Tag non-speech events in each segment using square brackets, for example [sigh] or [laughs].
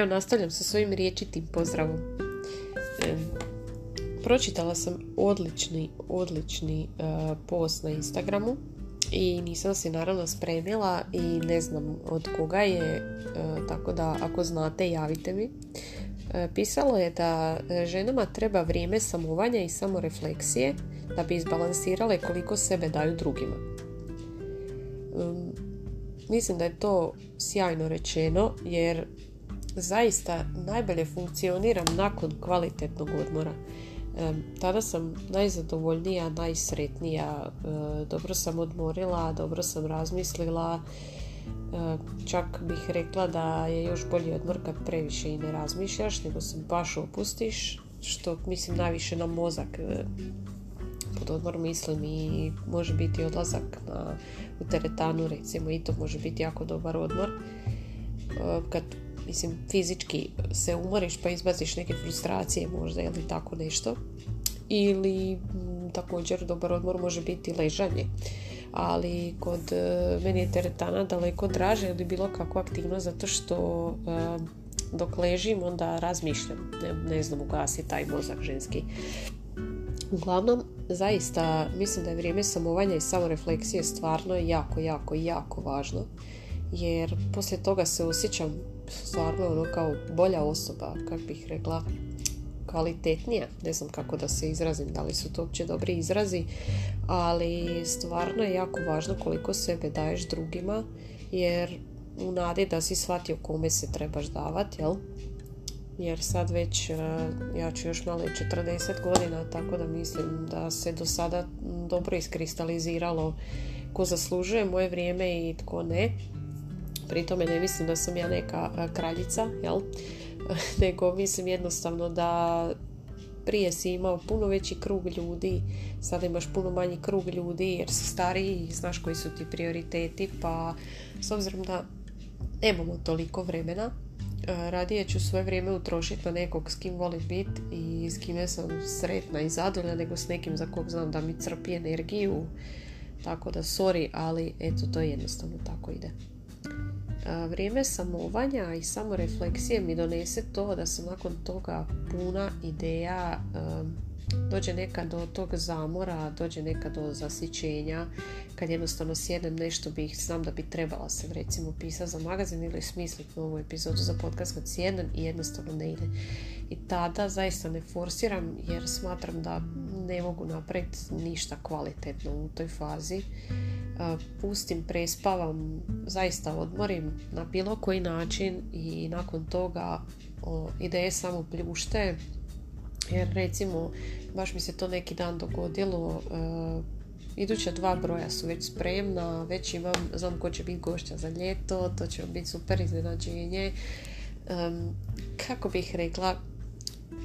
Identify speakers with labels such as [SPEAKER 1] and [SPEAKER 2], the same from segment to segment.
[SPEAKER 1] Evo nastavljam sa svojim riječitim pozdravom. E, pročitala sam odlični, odlični e, post na Instagramu i nisam se naravno spremila i ne znam od koga je, e, tako da ako znate javite mi. E, pisalo je da ženama treba vrijeme samovanja i samorefleksije da bi izbalansirale koliko sebe daju drugima. Mislim da je to sjajno rečeno jer zaista najbolje funkcioniram nakon kvalitetnog odmora. Tada sam najzadovoljnija, najsretnija, e, dobro sam odmorila, dobro sam razmislila, e, čak bih rekla da je još bolji odmor kad previše i ne razmišljaš, nego se baš opustiš, što mislim najviše na mozak e, pod odmor mislim i može biti odlazak na, u teretanu recimo i to može biti jako dobar odmor kad mislim fizički se umoriš pa izbaciš neke frustracije možda ili tako nešto. Ili također dobar odmor može biti ležanje. Ali kod e, meni je teretana daleko draže ili bilo kakva aktivnost zato što e, dok ležim onda razmišljam. Ne, ne znam ugasi taj mozak ženski. Uglavnom zaista mislim da je vrijeme samovanja i samorefleksije stvarno jako jako jako važno. Jer poslije toga se osjećam stvarno ono kao bolja osoba, kako bih rekla, kvalitetnija, ne znam kako da se izrazim, da li su to uopće dobri izrazi, ali stvarno je jako važno koliko sebe daješ drugima, jer u nadi da si shvatio kome se trebaš davati, jel? Jer sad već, e, ja ću još malo 40 godina, tako da mislim da se do sada dobro iskristaliziralo ko zaslužuje moje vrijeme i tko ne pri tome ne mislim da sam ja neka e, kraljica, jel? [laughs] nego mislim jednostavno da prije si imao puno veći krug ljudi, sada imaš puno manji krug ljudi jer si stariji i znaš koji su ti prioriteti, pa s obzirom da nemamo toliko vremena, e, radije ću svoje vrijeme utrošiti na nekog s kim volim biti i s kime sam sretna i zadovoljna nego s nekim za kog znam da mi crpi energiju. Tako da, sorry, ali eto, to jednostavno tako ide vrijeme samovanja i samorefleksije mi donese to da sam nakon toga puna ideja dođe neka do tog zamora, dođe neka do zasićenja, kad jednostavno sjednem nešto bih, znam da bi trebala se recimo pisati za magazin ili smisliti novu epizodu za podcast kad sjednem i jednostavno ne ide. I tada zaista ne forsiram jer smatram da ne mogu napraviti ništa kvalitetno u toj fazi. Pustim, prespavam, zaista odmorim na bilo koji način i nakon toga ideje samo pljušte. Jer recimo baš mi se to neki dan dogodilo iduća dva broja su već spremna već imam, znam ko će biti gošća za ljeto to će biti super iznenađenje. Kako bih rekla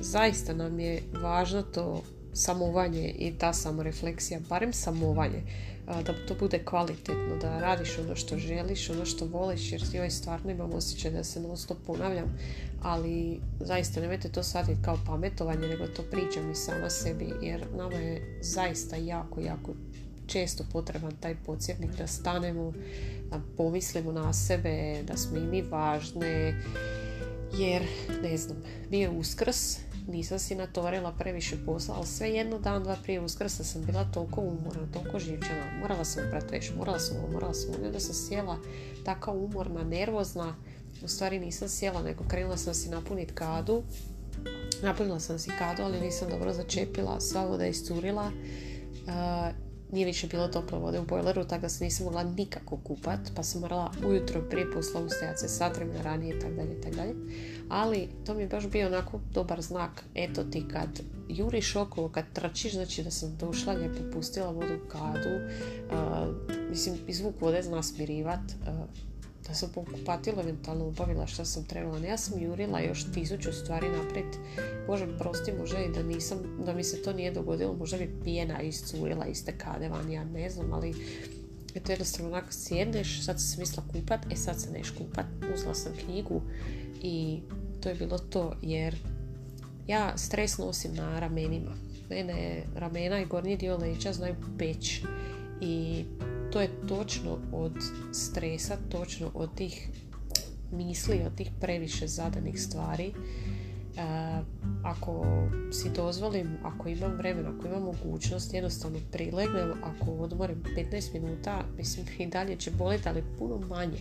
[SPEAKER 1] zaista nam je važno to samovanje i ta samorefleksija, barem samovanje, da to bude kvalitetno, da radiš ono što želiš, ono što voliš, jer joj stvarno imam osjećaj da se non stop ponavljam, ali zaista nemojte to shvatiti kao pametovanje, nego to pričam i sama sebi, jer nama je zaista jako, jako često potreban taj podsjetnik da stanemo, da pomislimo na sebe, da smo i mi važne, jer, ne znam, nije uskrs, nisam si natorila previše posla, ali sve jedno dan, dva prije uskrsa sam bila toliko umorna, toliko živčana, morala sam uprati veš, morala sam morala sam da sam sjela tako umorna, nervozna, u stvari nisam sjela, nego krenula sam si napuniti kadu, napunila sam si kadu, ali nisam dobro začepila, sva voda iscurila, nije više bilo tople vode u bojleru, tako da se nisam mogla nikako kupat, pa sam morala ujutro prije posla ustajati se sat vremena ranije i tako dalje, tak dalje. Ali to mi je baš bio onako dobar znak, eto ti kad juriš okolo, kad tračiš, znači da sam došla, lijepo pustila vodu u kadu, mislim, zvuk vode zna smirivat, da sam po kupatilu eventualno obavila što sam trebala. Ja sam jurila još tisuću stvari naprijed. Bože, prosti može i da nisam, da mi se to nije dogodilo. Možda bi pijena iscurila iz te kade van, ja ne znam, ali to jednostavno onako sjedneš, sad sam se mislila kupat, e sad se neš kupat. Uzela sam knjigu i to je bilo to, jer ja stres nosim na ramenima. Mene ramena i gornji dio leđa znaju peć i to je točno od stresa, točno od tih misli, od tih previše zadanih stvari. E, ako si dozvolim, ako imam vremena, ako imam mogućnost, jednostavno prilegnem, ako odmorim 15 minuta, mislim i dalje će boliti, ali puno manje.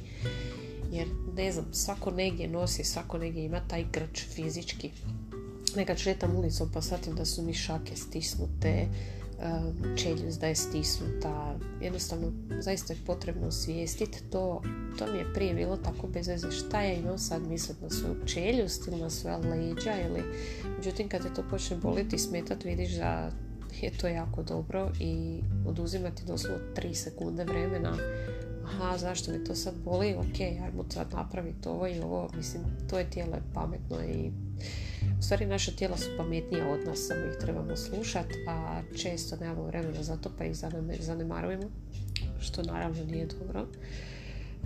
[SPEAKER 1] Jer, ne znam, svako negdje nosi, svako negdje ima taj grč fizički. Nekad šetam ulicom pa shvatim da su mi šake stisnute, čeljust da je stisnuta. Jednostavno, zaista je potrebno osvijestiti to. To mi je prije bilo tako bez veze šta ja imam sad misliti na svoju čeljust ili na svoja leđa ili... Međutim, kad te to počne boliti i smetat, vidiš da je to jako dobro i oduzimati doslovno 3 sekunde vremena aha, zašto mi to sad boli, ok, ajmo sad napraviti ovo i ovo, mislim, to je tijelo je pametno i u stvari naša tijela su pametnija od nas, samo ih trebamo slušati, a često nemamo vremena za to pa ih zanemarujemo, što naravno nije dobro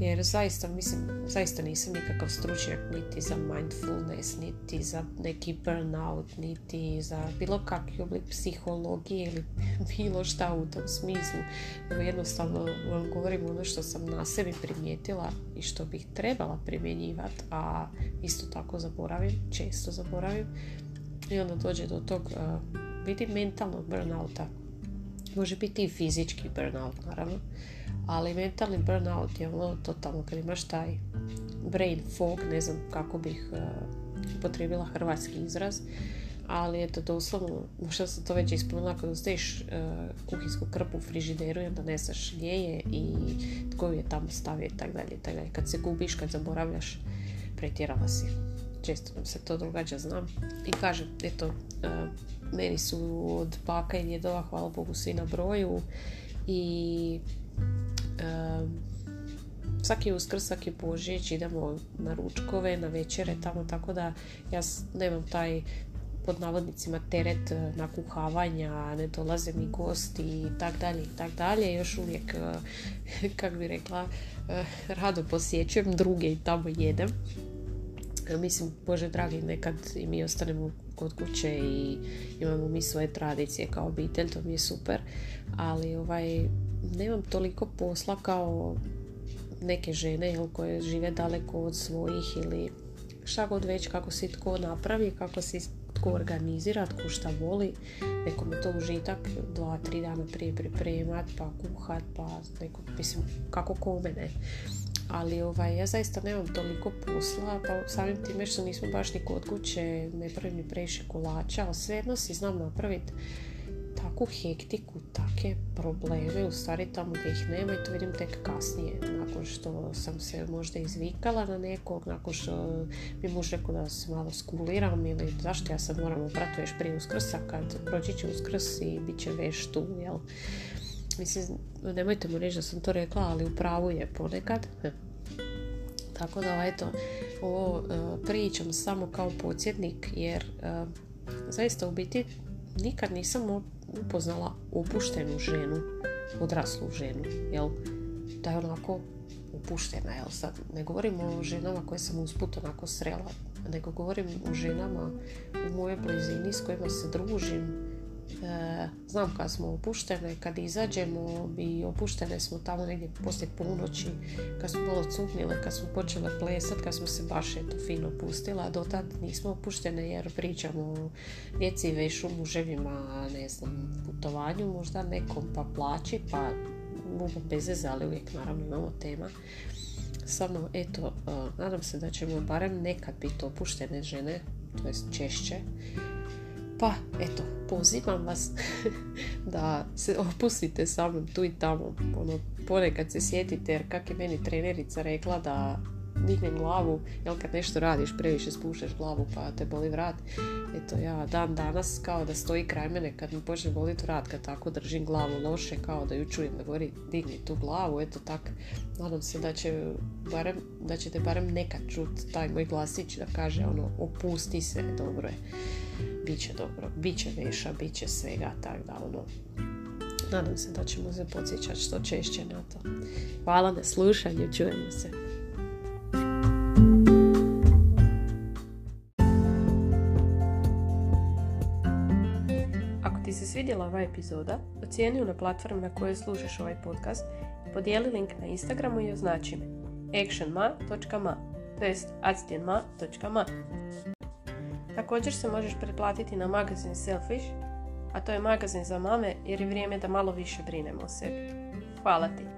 [SPEAKER 1] jer zaista, mislim, zaista nisam nikakav stručnjak niti za mindfulness, niti za neki burnout, niti za bilo kakvi oblik psihologije ili [laughs] bilo šta u tom smislu. Nego jednostavno vam govorim ono što sam na sebi primijetila i što bih trebala primjenjivati, a isto tako zaboravim, često zaboravim. I onda dođe do tog uh, biti mentalnog burnouta. Može biti i fizički burnout, naravno ali mentalni burnout je ono totalno kad imaš taj brain fog, ne znam kako bih uh, upotrijebila hrvatski izraz, ali eto doslovno, možda sam to već ispunila kad ostaviš uh, kuhinsku krpu u frižideru i onda ne znaš gdje je i tko je tamo stavio i tako dalje, tak dalje. Kad se gubiš, kad zaboravljaš, pretjerala si. Često nam se to događa, znam. I kažem, eto, uh, meni su od baka i djedova, hvala Bogu, svi na broju i svaki uskrs, svaki božić idemo na ručkove, na večere tamo, tako da ja nemam taj pod navodnicima teret e, nakuhavanja, ne dolaze mi gosti i tak dalje i tak dalje. Još uvijek, e, [laughs] kak bi rekla, e, rado posjećujem druge i tamo jedem. Mislim, Bože dragi, nekad i mi ostanemo kod kuće i imamo mi svoje tradicije kao obitelj, to mi je super. Ali ovaj, nemam toliko posla kao neke žene jel, koje žive daleko od svojih ili šta god već kako si tko napravi, kako si tko organizira, tko šta voli. Nekom je to užitak dva, tri dana prije pripremat, pa kuhat, pa neko, mislim, kako kome ne. Ali ovaj, ja zaista nemam toliko posla, pa samim time što nismo baš ni kod kuće, ne pravim ni previše kolača, ali svejedno si znam napraviti takvu hektiku, take probleme, u stvari tamo gdje ih nema i to vidim tek kasnije, nakon što sam se možda izvikala na nekog, nakon što mi muž rekao da se malo skuliram ili zašto ja sad moram oprati već prije uskrsa kad proći će uskrs i bit će veš tu, jel? Mislim, nemojte mu reći da sam to rekla, ali u pravu je ponekad. Tako da, eto, ovo e, pričam samo kao podsjetnik, jer e, zaista u biti nikad nisam upoznala opuštenu ženu, odraslu ženu, jel? Da je onako opuštena, jel? Sad ne govorim o ženama koje sam usput onako srela, nego govorim o ženama u mojoj blizini s kojima se družim, znam kad smo opuštene, kad izađemo i opuštene smo tamo negdje poslije ponoći, kad smo malo cuknile, kad smo počele plesat, kad smo se baš eto fino pustila, a do tad nismo opuštene jer pričamo o djeci, vešu, muževima, ne znam, putovanju, možda nekom pa plaći, pa mogu bez ali uvijek naravno imamo tema. Samo, eto, e, nadam se da ćemo barem nekad biti opuštene žene, to jest češće, Pa, eto, pozivam vas [laughs] da se opustite sa mnom tu i tamo. Ono, ponekad se sjetite, jer kak je meni trenerica rekla da dignem glavu, jel kad nešto radiš previše spuštaš glavu pa te boli vrat. Eto ja dan danas kao da stoji kraj mene kad mi počne boliti vrat, kad tako držim glavu loše, kao da ju čujem da govori digni tu glavu, eto tak. Nadam se da, će barem, da ćete barem nekad čut taj moj glasić da kaže ono opusti se, dobro je. Biće dobro, bit će veša, bit će svega, tak da ono nadam se da ćemo se podsjećati što češće na to. Hvala na slušanju, čujemo se. ti se svidjela ova epizoda, ocijeni na platformi na kojoj slušaš ovaj podcast podijeli link na Instagramu i označi me actionma.ma to jest actionma.ma Također se možeš pretplatiti na magazin Selfish, a to je magazin za mame jer je vrijeme da malo više brinemo o sebi. Hvala ti!